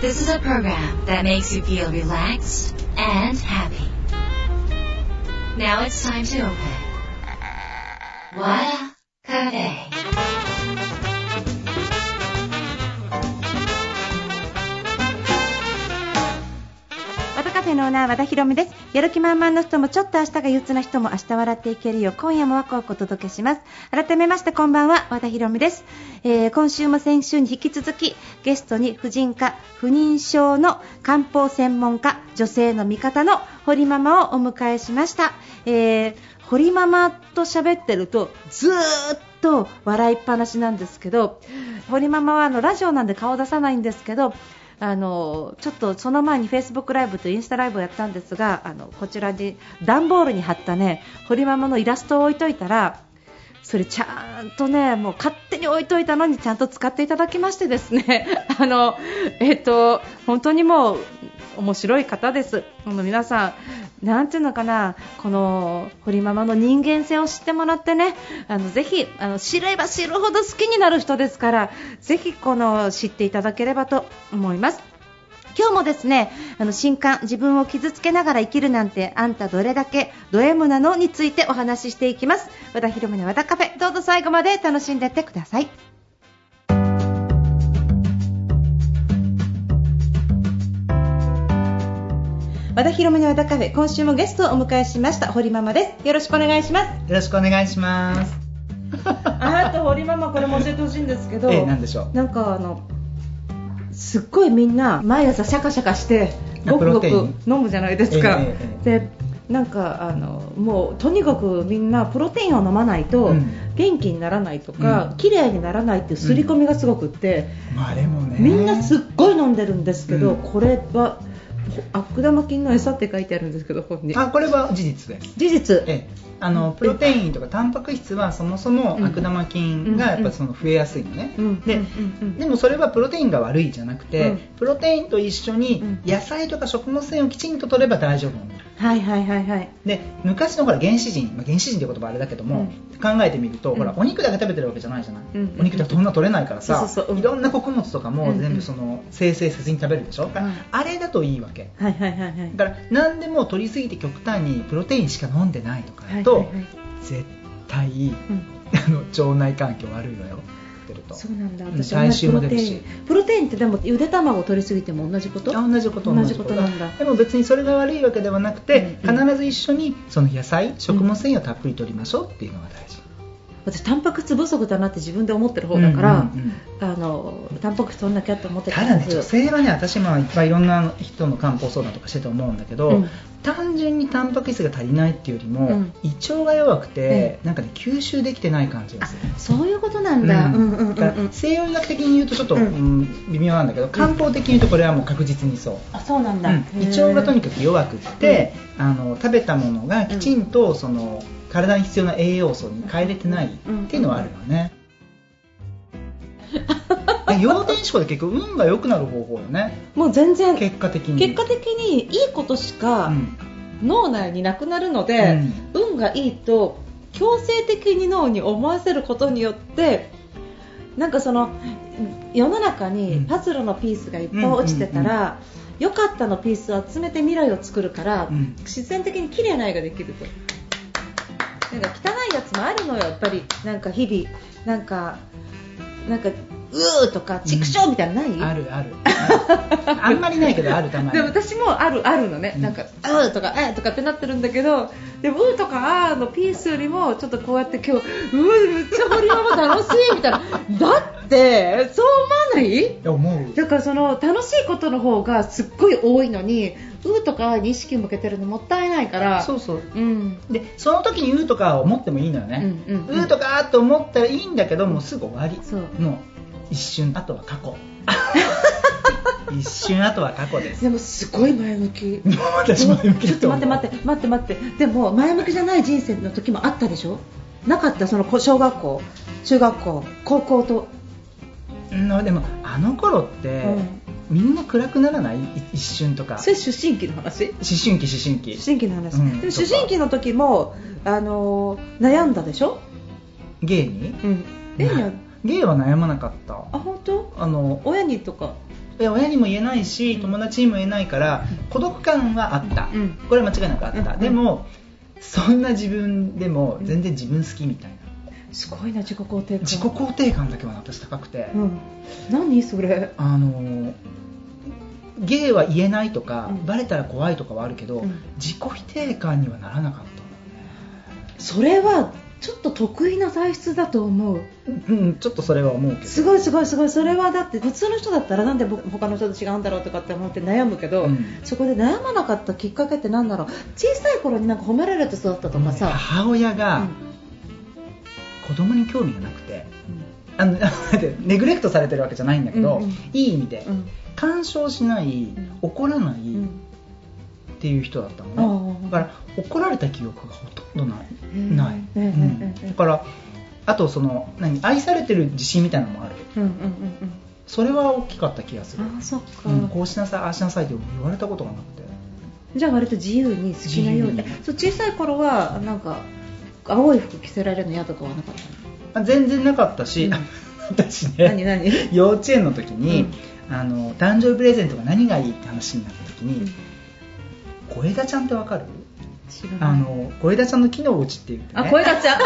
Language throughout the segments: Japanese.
This is a program that makes you feel relaxed and happy. Now it's time to open. Wada Cafe. ェのオーナー和田博美です。やる気満々の人もちょっと明日が憂鬱な人も明日笑っていけるよう今夜もワクワクお届けします。改めましてこんばんは和田博美です、えー今週も先週に引き続きゲストに婦人科不妊症の漢方専門家女性の味方の堀ママをお迎えしました、えー堀ママと喋ってるとずーっと笑いっぱなしなんですけど堀ママはあのラジオなんで顔出さないんですけどあのちょっとその前にフェイスブックライブとインスタライブをやったんですがあのこちらに段ボールに貼ったね堀ママのイラストを置いといたらそれちゃんとねもう勝手に置いといたのにちゃんと使っていただきましてですね あのえっと本当にもう面白い方です。皆さんなんていうのかなこの堀ママの人間性を知ってもらってねあのぜひあの知れば知るほど好きになる人ですからぜひこの知っていただければと思います。今日もですねあの新刊自分を傷つけながら生きるなんてあんたどれだけド M なの？についてお話ししていきます。和田博美の和田カフェ。どうぞ最後まで楽しんでってください。和田博美の和田カフェ今週もゲストをお迎えしました堀ママです。よろしくお願いします。よろしくお願いします。あと堀ママこれも教えてほしいんですけどええ、なんでしょう。なんかあのすっごいみんな毎朝シャカシャカしてあごくごく飲むじゃないですか、でなんかあのもうとにかくみんなプロテインを飲まないとうん。元気にならないとか、うん。綺麗にならないっていう刷り込みがすごくって、まああれもね。みんなすっごい飲んでるんですけど、うん。これは悪玉菌の餌って書いてあるんですけど本に。あこれは事実です。事実。ええ。あのプロテインとかタンパク質はそもそも悪玉菌がやっぱその増えやすいのね。うん。ででもそれはプロテインが悪いじゃなくて、うん。プロテインと一緒にうん野菜とか食物繊維をきちんと取れば大丈夫なの。はいはいはいはい。で昔のほら原始人、まあ、原始人って言葉はあれだけども、考えてみると、うん。ほらお肉だけ食べてるわけじゃないじゃない、うんお肉ってそんな取れないからさ、そうん。いろんな穀物とかもうん全部その生成せずに食べるでしょ、だからあれだといいわけ。はいはいはいはい。だから何でも取りすぎて極端にプロテインしか飲んでないとかだと、はいはいはい。絶対うん。あの腸内環境悪いわよってると。そうなんだ。うん私体臭も出るし。プロテインプロテインってでもゆで卵を取りすぎても同じこと？あ同じこと。同じことなんだ。でも別にそれが悪いわけではなくて、うんうん。必ず一緒にその野菜食物繊維をたっぷり取りましょうっていうのが大事、私タンパク質不足だなって自分で思ってる方だから、うんうんうん。あのタンパク質取んなきゃって思ってただねたんです。女性はね私もいっぱいいろんな人の漢方相談とかしてて思うんだけど、うん。単純にタンパク質が足りないっていうよりも、うん。胃腸が弱くて、なんかね吸収できてない感じがするそういうことなんだ、うん、うんうんだからうん西洋医学的に言うとちょっと、うん。うん微妙なんだけど漢方的に言うとこれはもう確実にそう、あそうなんだ、うん。胃腸がとにかく弱くって、あの食べたものがきちんとその体に必要な栄養素に変えれてないっていうのはあるよね。で陽電子で結局運が良くなる方法よね。もう全然。結果的に。結果的にいいことしかうん。脳内になくなるので、運がいいと強制的に脳に思わせることによってなんかその世の中にパズルのピースがいっぱい落ちてたら、良かったのピースを集めて未来を作るから、うん。自然的に綺麗な絵ができるとなんか汚いやつもあるのよやっぱり。なんか日々なんかなんかうーとか畜生みたいなのない、あるある。あんまりないけどあるたまに。でも私もあるあるのね、うん。なんか「うー」とか「えー」とかってなってるんだけどでも「うー」とか「あー」のピースよりもちょっとこうやって今日「うーめっちゃ堀ママ楽しい」みたいな。だってそう思わない？思う。だからその楽しいことの方がすっごい多いのに「うー」とかに意識を向けてるのもったいないから。そうそう。うん。でその時に「う」とか思ってもいいのよね。うんうんうん。うとかと思ったらいいんだけどもうすぐ終わり。もう一瞬あとは過去。一瞬あとは過去です。でもすごい前向き。私前向きちょっと待って待って待って待って。でも前向きじゃない人生の時もあったでしょ？なかった？その小学校中学校高校と、うんでもあの頃って、みんな暗くならない？い一瞬とか。それ思春期の話？思春期思春期。思春期の話、うんでも思春期の時も、あのー悩んだでしょ、ゲイに？うん、ゲイは？悩まなかった。あ本当？あの親にとか？いや親にも言えないし友達にも言えないから孤独感はあった、うん。これは間違いなくあった、うんでもそんな自分でも全然自分好きみたいな。すごいな自己肯定感。自己肯定感だけは私高くて、うん。何それ？あのゲイは言えないとか、うん。バレたら怖いとかはあるけど、うん。自己否定感にはならなかった。それはちょっと得意な体質だと思う。ねうんちょっとそれは思うけど。すごいすごいすごい。それはだって普通の人だったらなんで僕他の人と違うんだろうとかって思って悩むけど、うん。そこで悩まなかったきっかけって何だろう。小さい頃になんか褒められて育ったとかさ、母親がうん。子供に興味がなくて、あの ネグレクトされてるわけじゃないんだけど、うんうん。いい意味で、うん干渉しない、ん。怒らない、うん。っていう人だったのだから怒られた記憶がほとんどない。ない、うん。だからあとその何愛されてる自信みたいなのもある。うんうんうんそれは大きかった気がする。うんああそっか、うん、こうしなさいああしなさいって言われたことがなくて。じゃあ割と自由に好きなように。そう小さい頃はなんか青い服着せられるの嫌とかはなかったあ全然なかったし、うん。私ね何幼稚園の時に、あの誕生日プレゼントが何がいいって話になった時に、小枝ちゃんってわかる？あの小枝ちゃんの木のうちって言って、ね、あ声がちゃん？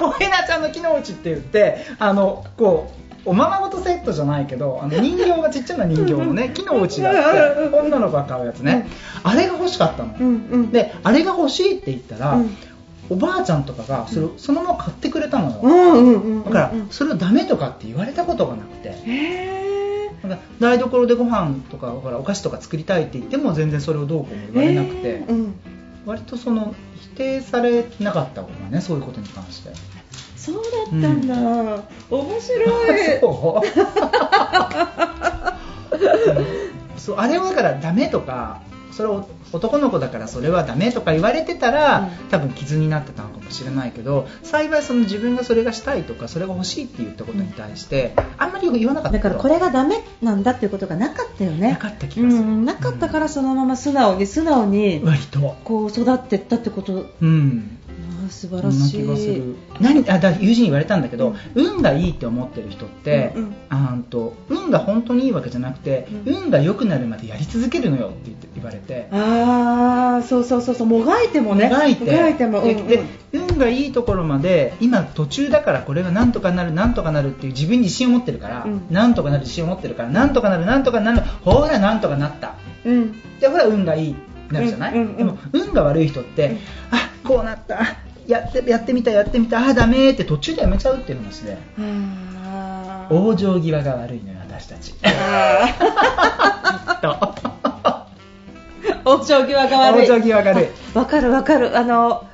小枝ちゃんの木のうちって言って あのこうおままごとセットじゃないけどあの人形がちっちゃな人形のね木のうちがあって女の子が買うやつね。あれが欲しかったの、うんうん。であれが欲しいって言ったら、うん。おばあちゃんとかがそれをそのまま買ってくれたのよ、うんうんうんうんだからうんそれをダメとかって言われたことがなくて。へなんか台所でご飯とかほらお菓子とか作りたいって言っても全然それをどうこうも言われなくて、へーうん。割とその否定されなかったことがねそういうことに関して。そうだったんだ、面白い。そう？そうあれはだからダメとかそれを男の子だからそれはダメとか言われてたら、うん。多分傷になってたのかもしれないけど幸いその自分がそれがしたいとかそれが欲しいって言ったことに対して、あんまり言わなかった。だからこれがダメなんだっていうことがなかったよね。なかった気うがする、ん、なかったからそのまま素直に素直に割と。こう育ってったってこと。うん素そ晴らしい。んな気がする。何あだ友人に言われたんだけど、運がいいって思ってる人って、うんうん。あと運が本当にいいわけじゃなくて、うん。運が良くなるまでやり続けるのよって言って言われて、ああそうそうそうそうもがいてもね。もがいて。もがいても、うんうん。でで運がいいところまで今途中だからこれがなんとかなるなんとかなるっていう自分に自信を持ってるから、うん。なんとかなる自信を持ってるからなんとかなるなんとかなるほらなんとかなった。うん。でほら運がいいなるじゃない、うんうんうん。でも運が悪い人って、うん。あこうなったやってやってみたやってみたあダメって途中でやめちゃうっていう話であー往生際が悪いのよ私たち。往生際が悪い。往生際が悪い。あわかるわかる。あの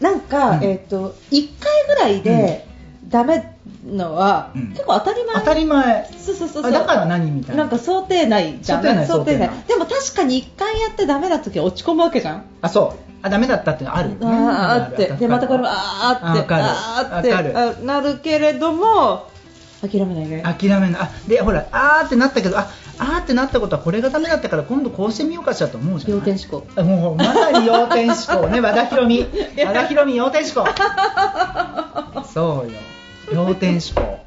なんか、うん。えっ、と1回ぐらいでダメのは、うん。結構当たり前。当たり前。そうそうそうそう。あだから何みたいな。なんか想定内じゃん。想定内想定内。でも確かに1回やってダメな時は落ち込むわけじゃん。あそう。あダメだったっていうのある。あーって。でまたこれもあーって。あわかる。あーって。あなるけれども諦めないね諦めない。あでほらあーってなったけどああーってなったことはこれがダメだったから今度こうしてみようかしらと思うじゃん要点思考。あもうまさに要点思考。ね和田博美 和田博美要点思考。そうよ要点思考。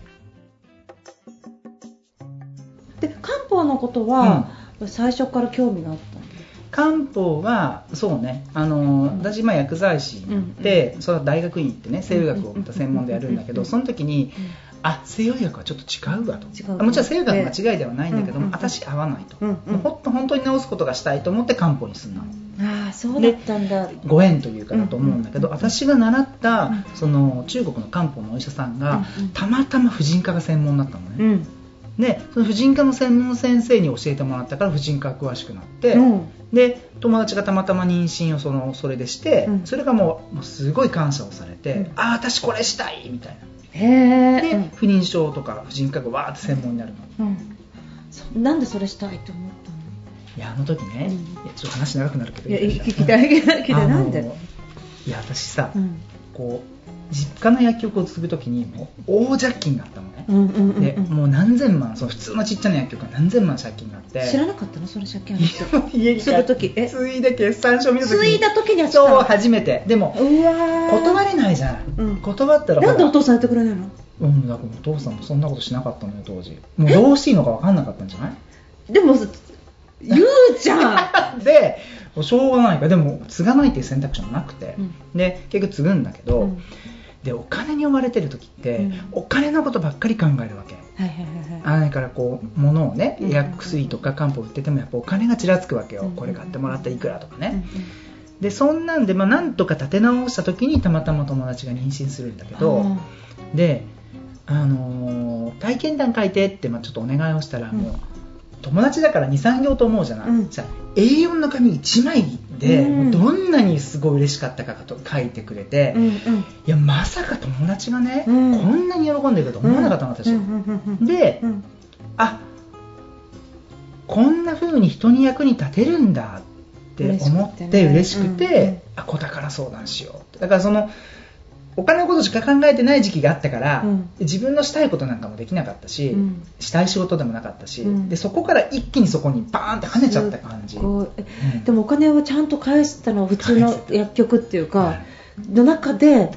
で漢方のことは、最初から興味があったんだ漢方はそうね。あの私今薬剤師で、それは大学院行ってね西洋学をまた専門でやるんだけど、うんその時にあ西洋医学はちょっと違うわと。もちろん西洋学の間違いではないんだけども、うん私合わないと、うんうんもうほんと本当に治すことがしたいと思って漢方にすんなのそうだったんだ。ご縁というかだと思うんだけど、うん私が習った、うん。その中国の漢方のお医者さんが、たまたま婦人科が専門だったのね、うん。でその婦人科の専門先生に教えてもらったから婦人科が詳しくなって、うん。で友達がたまたま妊娠をそのそれでして、うん。それがもうもうすごい感謝をされて、うん。ああ私これしたいみたいへなで、不妊症とか婦人科がわーって専門になるの。うん。そなんでそれしたいと思っいやあの時ね、うん。ちょっと話長くなるけどいや聞きたい聞きたい聞きたあのいなんで？いや私さ、うん。こう実家の薬局を継ぐ時にもう大借金があったのね、うんうんうんうんでもう何千万その普通のちっちゃな薬局が何千万借金があって。知らなかったのそれ借金ある人。家にする時え？継いで決算書見た時に。継いだ時にはそう初めて。でもうわー。断れないじゃん、うん。断ったらなんでお父さんやってくれないの？うんだからお父さんもそんなことしなかったのよ当時。もうどうしていいのか分かんなかったんじゃない？でも言うじゃん。でしょうがないか。らでも継がないっていう選択肢もなくて、うん。で結局継ぐんだけど、うん。でお金に追われてる時って、うん。お金のことばっかり考えるわけ。はいはいはいだからこう物をねうん薬薬とか漢方売っててもやっぱお金がちらつくわけよ、うんこれ買ってもらったらいくらとかね、うんでそんなんで、まあ、なんとか立て直した時にたまたま友達が妊娠するんだけど、あで、あのー体験談書いてって、まあ、ちょっとお願いをしたら、うん。もう友達だから23行と思うじゃない、うん。じゃあ A4 の紙1枚で、うん。どんなにすごい嬉しかったかと書いてくれて、うんうん。やまさか友達がね、うん。こんなに喜んでると思わなかったの私、うんうんうんうんで、うん。あこんな風に人に役に立てるんだって思って嬉しく嬉しくてねあ子宝相談しようって。だからそのお金のことしか考えてない時期があったから、うん。自分のしたいことなんかもできなかったし、うん。したい仕事でもなかったし、うん。でそこから一気にそこにバーンって跳ねちゃった感じ、でもお金をちゃんと返したのは普通の薬局っていうかはい。の中で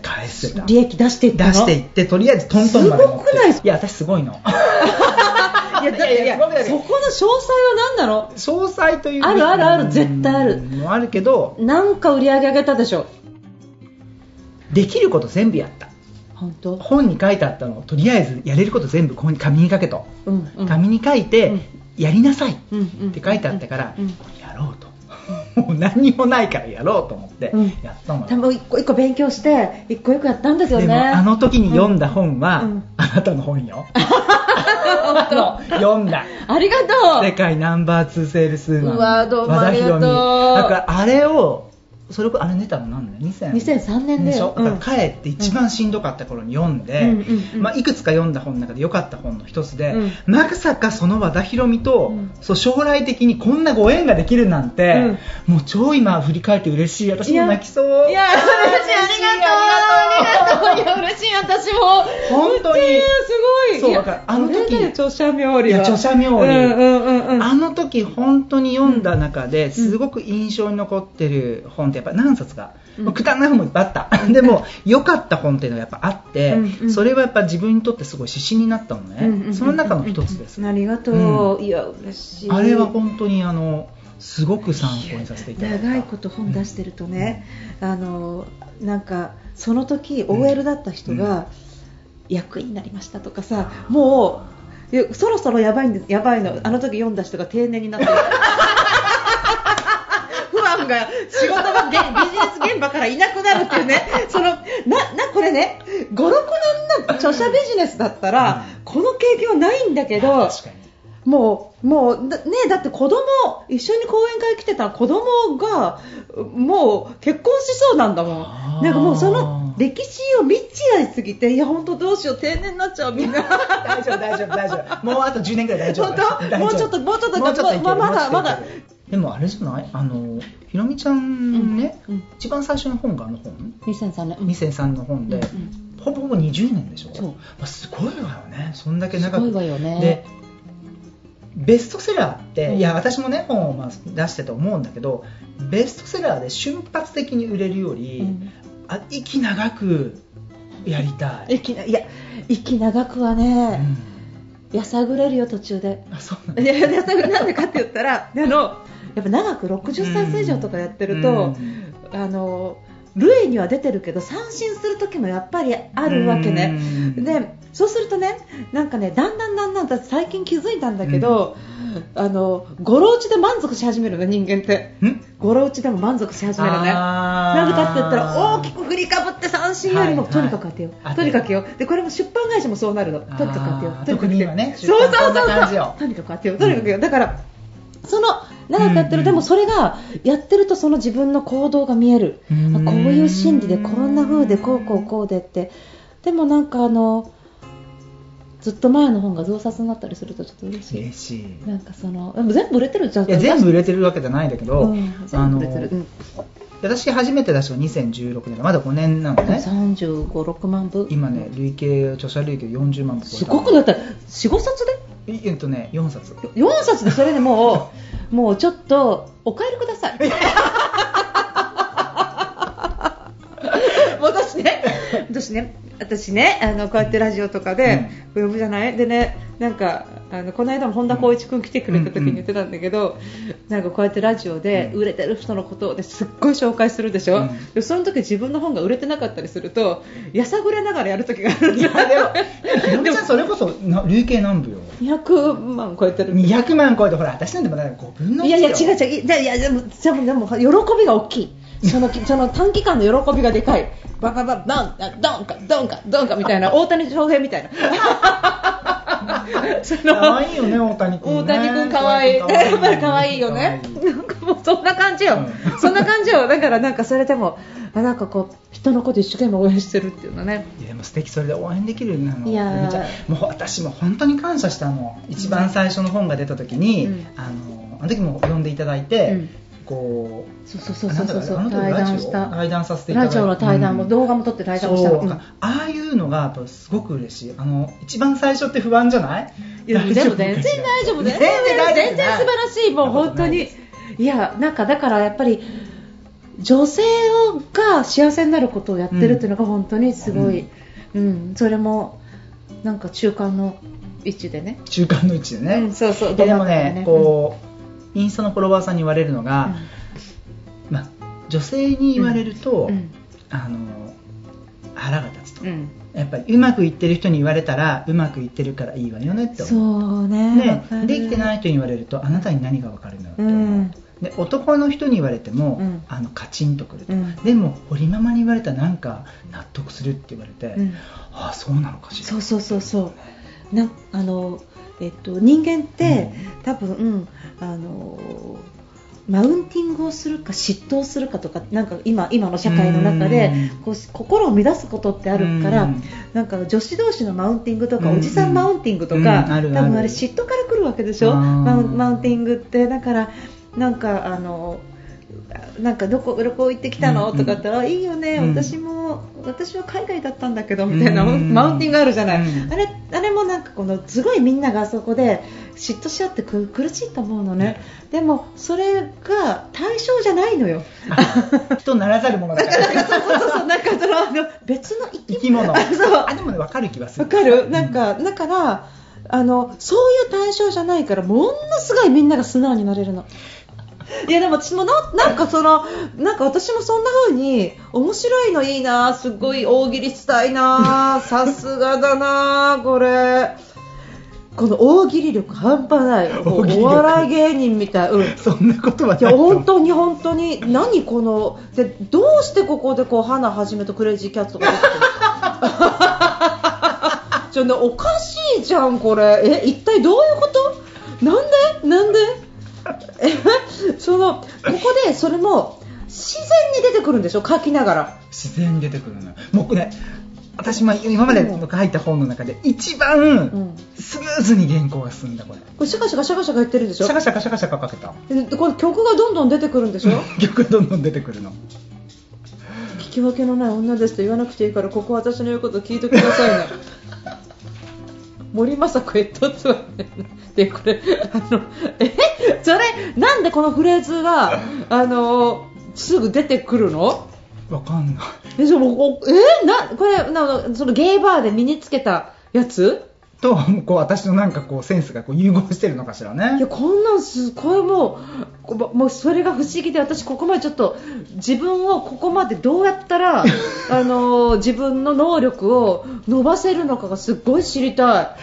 利益出していったの？出していってとりあえずトントンまで持って。すごくないいや私すごいの。いやだっていやそこの詳細は何なの？詳細というあるあるあるうん絶対ある。あるけどなんか売り上げ上げたでしょ？できること全部やった。本当？本に書いてあったのをとりあえずやれること全部ここに紙に書けと、うんうん。紙に書いて、うん。やりなさいっうんうん。て書いてあったから、うん。やろうと。もう何にもないからやろうと思ってうん。やったのよ、多分一個一個勉強して一個一個やったんですよね。でもあの時に読んだ本は、うん。あなたの本よ。読んだ。ありがと世界ナンバー2セールスマン。和田博美。だからあれをそれこあれ出たの何年2000 2003年だよ。でしょ、うん帰って一番しんどかった頃に読んで、うんまあ、いくつか読んだ本の中で良かった本の一つで、うん。まさかその和田博美と、うん。そう将来的にこんなご縁ができるなんて、もう超今振り返って嬉しい。私も泣きそう。いや嬉しいありがとう。ありがとう。いや嬉しい。私も本当に。すごい。そうだからあの時。著者冥利は。いや著者冥利。うんうんうんうん。あの時本当に読んだ中ですごく印象に残ってる本ってやっぱ何冊か、うん。まあくだらない本もいっぱいあった、でも良かった本っていうのがやっぱあって、うんうん。それはやっぱ自分にとってすごい指針になったのね、うんうんうんその中の一つです、ありがとう、いや嬉しい。あれは本当にあのすごく参考にさせていただいた。長いこと本出してるとね、あのなんかその時 OL だった人が役員になりましたとかさ、もういやそろそろやばいんですやばいの。あの時読んだ人が定年になって。る 不安が仕事がげビジネス現場からいなくなるっていうね。そのななこれね56年の著者ビジネスだったら、この経験はないんだけど確かにもう、もう、だねだって子供、一緒に講演会来てた子供が、もう結婚しそうなんだもん。なんかもうその歴史を未知合いすぎて、いや本当どうしよう、定年になっちゃうみんな。大丈夫大丈夫大丈夫。もうあと10年ぐらい大丈夫。本当？もうちょっともうちょっともうちょっとままだまだ。でもあれじゃない？あのひろみちゃんね、うんうん。一番最初の本があの本？2003年。2003の。本で、うんほぼほぼ20年でしょ？そう。まあ、すごいわよね。そんだけ長く。すごいわよね。でベストセラーって、うん。いや私もね本をまあ出してて思うんだけどベストセラーで瞬発的に売れるより、うん。あ息長くやりたい、息ないや、息長くはうね、ん。やさぐれるよ、途中で。あそうなんいや、やさぐれなんでかって言ったら、あの、やっぱ長く60歳以上とかやってると、うん。あの類には出てるけど三振する時もやっぱりあるわけね。うん。でそうするとねなんかねだんだんだんだんだ最近気づいたんだけど、あのゴロ打ちで満足し始めるの人間って。ん？ゴロ打ちでも満足し始めるね。なぜかって言ったら大きく振りかぶって三振よりも、はいはいとにかく当てよう。うとにかくよでこれも出版会社もそうなるの。とにかく当てよう。とに今ねそうそうそう感じよ。とにかく当てよう。とにかくよだからその長くやってる、うんうんでもそれがやってるとその自分の行動が見える。あうん。こういう心理でこんな風でこうこうこうでって。でもなんかあのずっと前の本が増刷になったりするとちょっと嬉しい。嬉しい。なんかその全部売れてるじゃん。いや全部売れてるわけじゃないんだけど、うん、あ全の部売れてる、うん、私初めて出したのが2016年まだ5年なのね。35、6万部。今ね累計著者累計40万部すごくだった45冊で？えっとね4冊。4冊でそれでもう もうちょっとお帰りください。私 ね私ね私ねあのこうやってラジオとかで呼ぶじゃない、でねなんかあのこの間も本田光一君来てくれた時に言ってたんだけど、なんかこうやってラジオでうん。売れてる人のことですっごい紹介するでしょ、うん。でその時自分の本が売れてなかったりするとやさぐれながらやる時があるんだよひろみちゃんそれこそな累計何部よ。200万超えてる。200万超えてほら私なんてまだ5分の1いやいや違うう違う。いやいやでもでもでも喜びが大きいそのその短期間の喜びがでかい。バババドンドンかドンかドンかみたいな。大谷翔平みたいな。その可愛いよね大谷君、ね、大谷君可愛い。やっぱり可愛いよね。なんかもうそんな感じよ、うん。そんな感じよ。だからなんかそれでもあなんかこう人のこと一生懸命応援してるっていうのね。いやでも素敵それで応援できるなのいやもう私も本当に感謝したの。一番最初の本が出た時に、うん。あのあの時も呼んでいただいて、うんこうそうそうそうそうそう。対談した。対談させていただいて。ラジオの対談も、うん。動画も撮って対談もしたう。うん。ああいうのがやっぱすごく嬉しい。あの一番最初って不安じゃない？いやでも全然大丈夫全然全然大丈夫全然素晴らしい。もう本当に。いやなんかだからやっぱり女性が幸せになることをやってるっていうのが本当にすごい、うん。それもなんか中間の位置でね。中間の位置でね、うんそうそう。でもねこうインスタのフォロワーさんに言われるのが、まあ、女性に言われると、うん。あの腹が立つと、うん。うんやっぱりうまくいってる人に言われたらうまくいってるからいいわよねって思う。そうね。ね。できてない人に言われるとあなたに何が分かるのよってう思う、ん。で男の人に言われても、うん。あのカチンとくると、うん。でも堀ママに言われたらなんか納得するって言われて、うん。ああそうなのかしら。そうそうそうそうなんあの、えっと、人間って、多分、うんあのマウンティングをするか嫉妬をするかとかなんか今今の社会の中でうん。こう心を乱すことってあるからうん。なんか女子同士のマウンティングとかうん。おじさんマウンティングとうん。か多分あれ嫉妬から来るわけでしょ？マウンティングってだからなんかあのなんかどこどこ行ってきたの、うん。とかって言ったらいいよね、うん。私も私は海外だったんだけどみたいな、うん。マウンティングあるじゃない、うん。あれあれもなんかこのすごいみんながあそこで嫉妬し合ってく苦しいと思うのね、でもそれが対象じゃないのよ。人ならざるものだから そうそうそうなんかそのあの別の生き生き物。そう。あでもね分かる気がする。わかる？なんかだからあのそういう対象じゃないからものすごいみんなが素直になれるの。いやでも私もななんかそのなんか私もそんな風に面白いのいいなすごい大喜利したいな さすがだなこれ。この大喜利力半端ない。お笑い芸人みたい、うん、いそんなことはない。や本当に本当に何このでどうしてここでこう花はじめとクレイジーキャッツとか出てくるの？ちょねおかしいじゃんこれ。え一体どういうこと？なんで？なんで？え そのここでそれも自然に出てくるんでしょ？書きながら。自然に出てくるのよ。もうね私も今までの書いた本の中で一番スムーズに原稿が進んだこれ。これシャカシャカシャカシャカ言ってるでしょ？シャカシャカシャカシャカかけた。でこれ曲がどんどん出てくるんでしょ？曲がどんどん出てくるの。聞き分けのない女ですと言わなくていいからここ私の言うこと聞いてくださいね。森昌子一つはねでこれあのえ？それなんでこのフレーズが あのすぐ出てくるの？わかんない。えじゃあもうおえ？なこれなそのゲイバーで身につけたやつ？とこう私のなんかこうセンスがこう融合してるのかしらね。いやこんなんすごいもうこもうそれが不思議で私ここまでちょっと自分をここまでどうやったら あの自分の能力を伸ばせるのかがすっごい知りた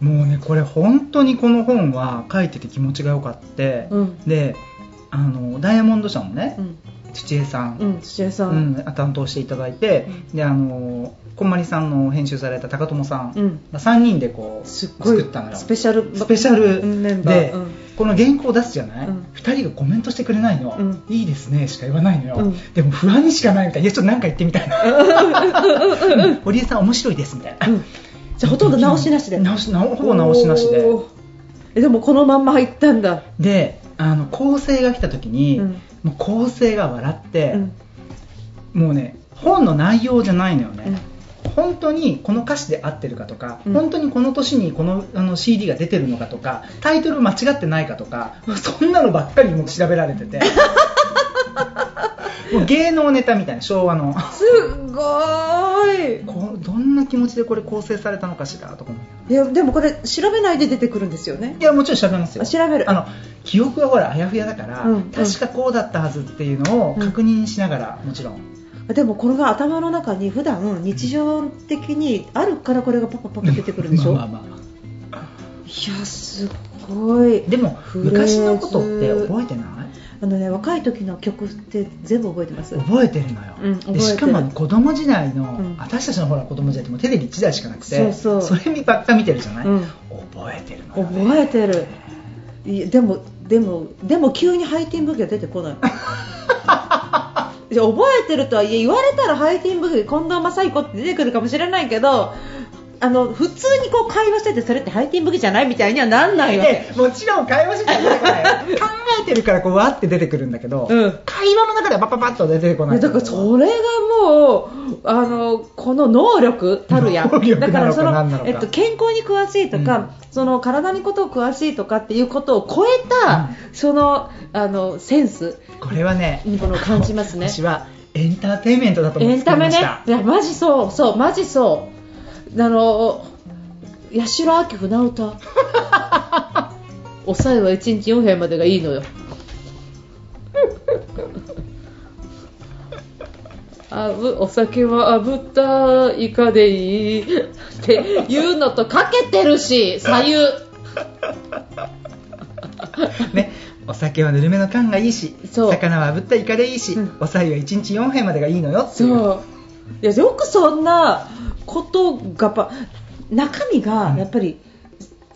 もうねこれ本当にこの本は書いてて気持ちが良かって、うん。であのダイヤモンド社のねい。うん。土江さん、うん土屋さ。うんん担当していただいて、であのこんまりさんの編集された高友さん、うん。まあ3人でこうすっごい作ったのよ。スペシャル。スペシャル。うんメンバー。で、うん。この原稿を出すじゃない、うん。2人がコメントしてくれないの、うん。いいですねしか言わないのよ、うん。でも不安にしかないみたいな。いやちょっと何か言ってみたいな。堀江さん面白いですみたいな、うんじゃあほとんど直しなしで。直しなほぼ直しなしで。えでもこのまんま入ったんだ。であの構成が来た時に、うん。もう構成が笑って、うん。もうね本の内容じゃないのよね、うん。本当にこの歌詞で合ってるかとか、うん。本当にこの年にこのあの CD が出てるのかとかタイトル間違ってないかとかそんなのばっかりもう調べられてて もう芸能ネタみたいな昭和の。すごーい。こうどんな気持ちでこれ構成されたのかしらとか思う。いやでもこれ調べないで出てくるんですよね。いやもちろん調べますよ。あ調べる。あの記憶がほらあやふやだから、うんうん。確かこうだったはずっていうのを確認しながら、もちろん。でもこれが頭の中に普段日常的にあるからこれがパパパパ出てくるんでしょ、まあまあまいやすごい。あでも昔のことって覚えてない？あのね若い時の曲って全部覚えてます。覚えてるのよ、うんしかも子供時代の、うん。私たちのほら子供時代ってもうテレビ1台しかなくてそうそう。ればっか見てるじゃない、うん。覚えてるのよ、ね、覚えてる。いやでもでもでも急にハイティンブギは出てこない。覚えてるとはいえ言われたらハイティンブギ近藤正彦って出てくるかもしれないけどあの普通にこう会話しててそれってハイティンブギじゃないみたいにはなんないわけ。でもちろん会話して出て 考えてるからこうわって出てくるんだけど、うん。会話の中ではパッパパッと出てこない。だからそれがもうあのこの能力たるやだからそのえっと、健康に詳しいとか、うん。その体にことを詳しいとかっていうことを超えた、そのあのセンス。これはねこの感じますね。私はエンターテインメントだと思ってエンタメね。いやマジそうそうマジそうあの八代亜紀船歌。おさえは1日4杯までがいいのよ。あぶお酒は炙ったイカでいいっていうのとかけてるし左右。ねお酒はぬるめの缶がいいし魚は炙ったイカでいいし、うん。おさゆは1日4杯までがいいのよっていう。そう。いやよくそんなことがやっぱ中身がやっぱり、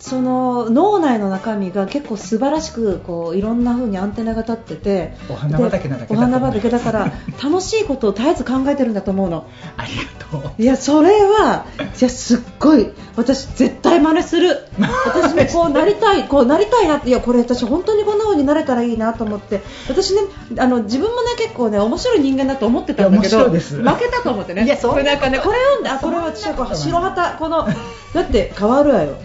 その脳内の中身が結構素晴らしくこういろんな風にアンテナが立っててお花畑なだけでお花畑だから 楽しいことを絶えず考えてるんだと思うの。ありがとう。いやそれはいやすっごい私絶対真似する。私もこうなりたい こうなりたいなっていやこれ私本当にこんな風になれたらいいなと思って。私ねあの自分もね結構ね面白い人間だと思ってたんだけど負けたと思ってね。いやそこれなんかねこれ読んであこれは私はこう白旗この だって変わるわよ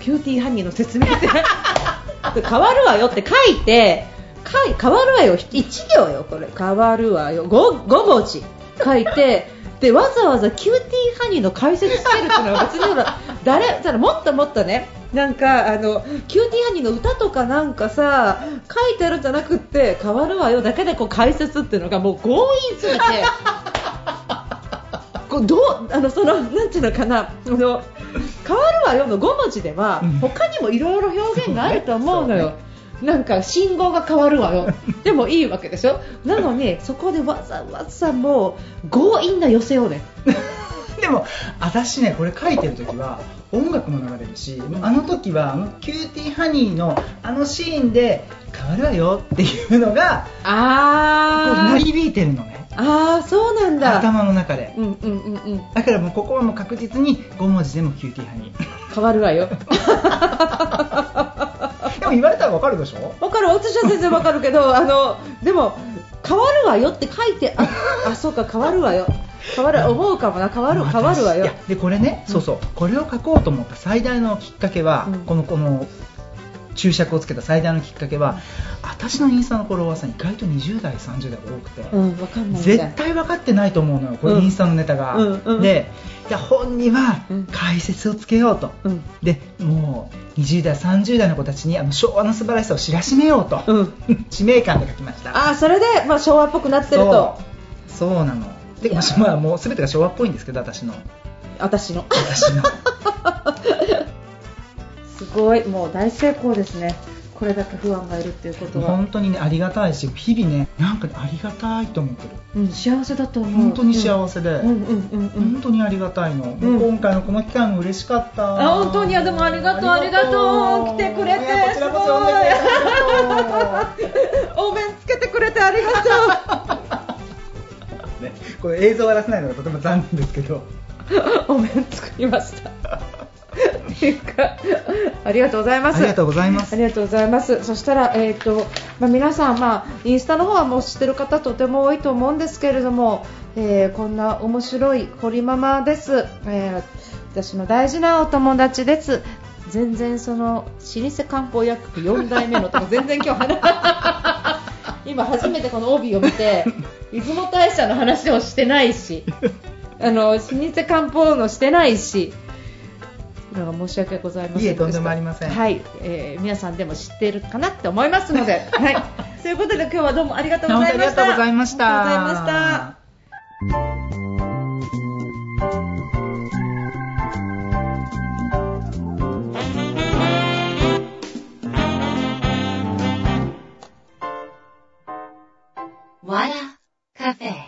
キューティーハニーの説明って変わるわよって書いて書い変わるわよ。1行よこれ。変わるわよ。5, 5文字。書いてでわざわざキューティーハニーの解説つけるっていうのは別にほら 誰ただもっともっとねなんかあのキューティーハニーの歌とかなんかさ書いてるんじゃなくって変わるわよだけでこう解説っていうのがもう強引すぎて。こうどうあのそのなんていうのかなあの変わるわよの5文字ではうん。他にもいろいろ表現があると思うのよ。なんか信号が変わるわよ。でもいいわけでしょ？なのにそこでわざわざもう強引な寄せをね。でも私ねこれ書いてる時は音楽も流れるしあの時はあのキューティーハニーのあのシーンで変わるわよっていうのがこうあ鳴り響いてるのねあーそうなんだ。頭の中で。うんうんうんうん。だからもうここはもう確実に5文字でもキューティーハニ変わるわよ。ー でも言われたらわかるでしょ？わかる私は全然わかるけど あのでも変わるわよって書いてああそうか変わるわよ。変わる思うかもな変わる変わるわよ。いやでこれね、そうそう。これを書こうと思った最大のきっかけは、うん。このこの注釈をつけた最大のきっかけは私のインスタのフォロワーさん意外と20代30代が多くて、うんわかんないんだ絶対分かってないと思うのよこうん。れインスタのネタが、うんうんでいや本にはうん。解説をつけようと、うん。でもう20代30代の子たちにあの昭和の素晴らしさを知らしめようと、うん。使命感で書きました。あそれで、まあ、昭和っぽくなってると。そう。そうなの。でまあもう全てが昭和っぽいんですけど私の。私の。私の。す ごい。もう大成功ですね。これだけ不安がいるっていうことは、本当にねありがたいし日々ねなんかねありがたいと思ってる。うん、幸せだと思う。本当に幸せで、うんうんうんうん。うん本当にありがたいの、もううん今回のこの期間も嬉しかった。あ本当にあでもありがとうありがとう。来てくれて。いやこちらこそ呼んお面つけてくれてありがう。ねこれ映像は出せないのがとても残念ですけど。お面作りましたっていうかありがとうございますありがとうございますありがとうございます。そしたら、えーとまあ、皆さん、まあ、インスタの方はもう知ってる方とても多いと思うんですけれども、えーこんな面白い堀ママです、えー私の大事なお友達です。全然その老舗漢方薬局4代目のとか全然今日話 今初めてこの帯を見て出雲大社の話をしてないしあの老舗漢方のしてないしなんか申し訳ございませんいえとんでもありませんはい、えー皆さんでも知っているかなって思いますので、はい。ということで今日はどうもありがとうございました。ありがとうございましたありがとうございました。わらカフェ。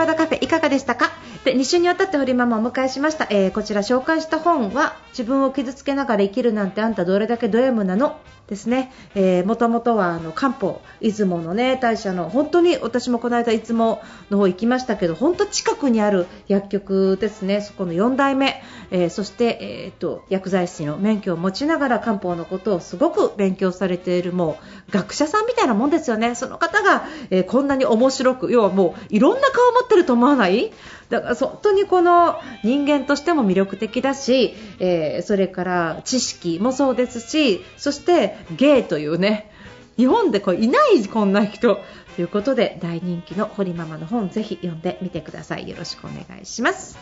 和田広めの和田カフェいかがでしたか？で2週にわたって堀ママをお迎えしました、えーこちら紹介した本は自分を傷つけながら生きるなんてあんたどれだけド M なの？ですね、えー、もともとはあの漢方出雲のね大社の本当に私もこの間出雲の方行きましたけど本当近くにある薬局ですね。そこの4代目、えーそして、えー、と薬剤師の免許を持ちながら漢方のことをすごく勉強されているもう学者さんみたいなもんですよね。その方が、えーこんなに面白く要はもういろんな顔を持ってると思わない？だから本当にこの人間としても魅力的だし、えーそれから知識もそうですしそして芸というね日本でこういないこんな人ということで大人気の堀ママの本ぜひ読んでみてください。よろしくお願いします。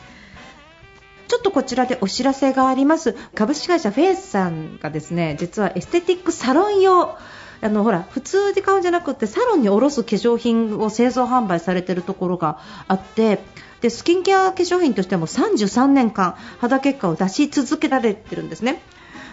ちょっとこちらでお知らせがあります。株式会社フェイスさんがですね実はエステティックサロン用あのほら普通で買うんじゃなくてサロンに卸す化粧品を製造販売されているところがあってでスキンケア化粧品としても33年間肌結果を出し続けられてるんですね。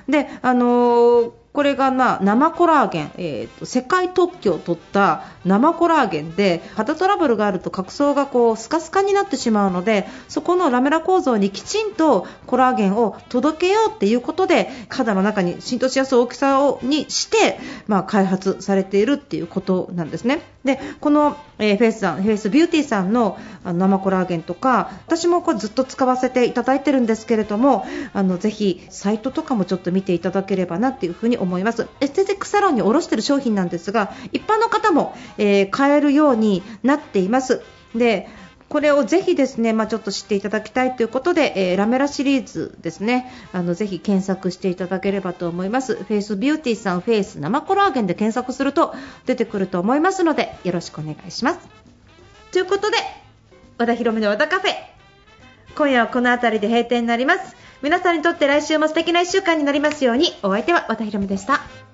であのーこれが、まあ、生コラーゲン、えーと世界特許を取った生コラーゲンで肌トラブルがあると角層がこうスカスカになってしまうのでそこのラメラ構造にきちんとコラーゲンを届けようっていうことで肌の中に浸透しやすい大きさをにして、まあ、開発されているっていうことなんですね。でこの、えーフェイスさんフェイスビューティーさんのあの生コラーゲンとか私もこれずっと使わせていただいてるんですけれどもあのぜひサイトとかもちょっと見ていただければなっていうふうに思います。エステティックサロンに卸している商品なんですが一般の方も、えー買えるようになっています。でこれをぜひですね、まあ、ちょっと知っていただきたいということで、えーラメラシリーズですね、あのぜひ検索していただければと思います。フェイスビューティーさんフェイス生コラーゲンで検索すると出てくると思いますので、よろしくお願いします。ということで、和田広めの和田カフェ、今夜はこの辺りで閉店になります。皆さんにとって来週も素敵な1週間になりますように、お相手は和田広めでした。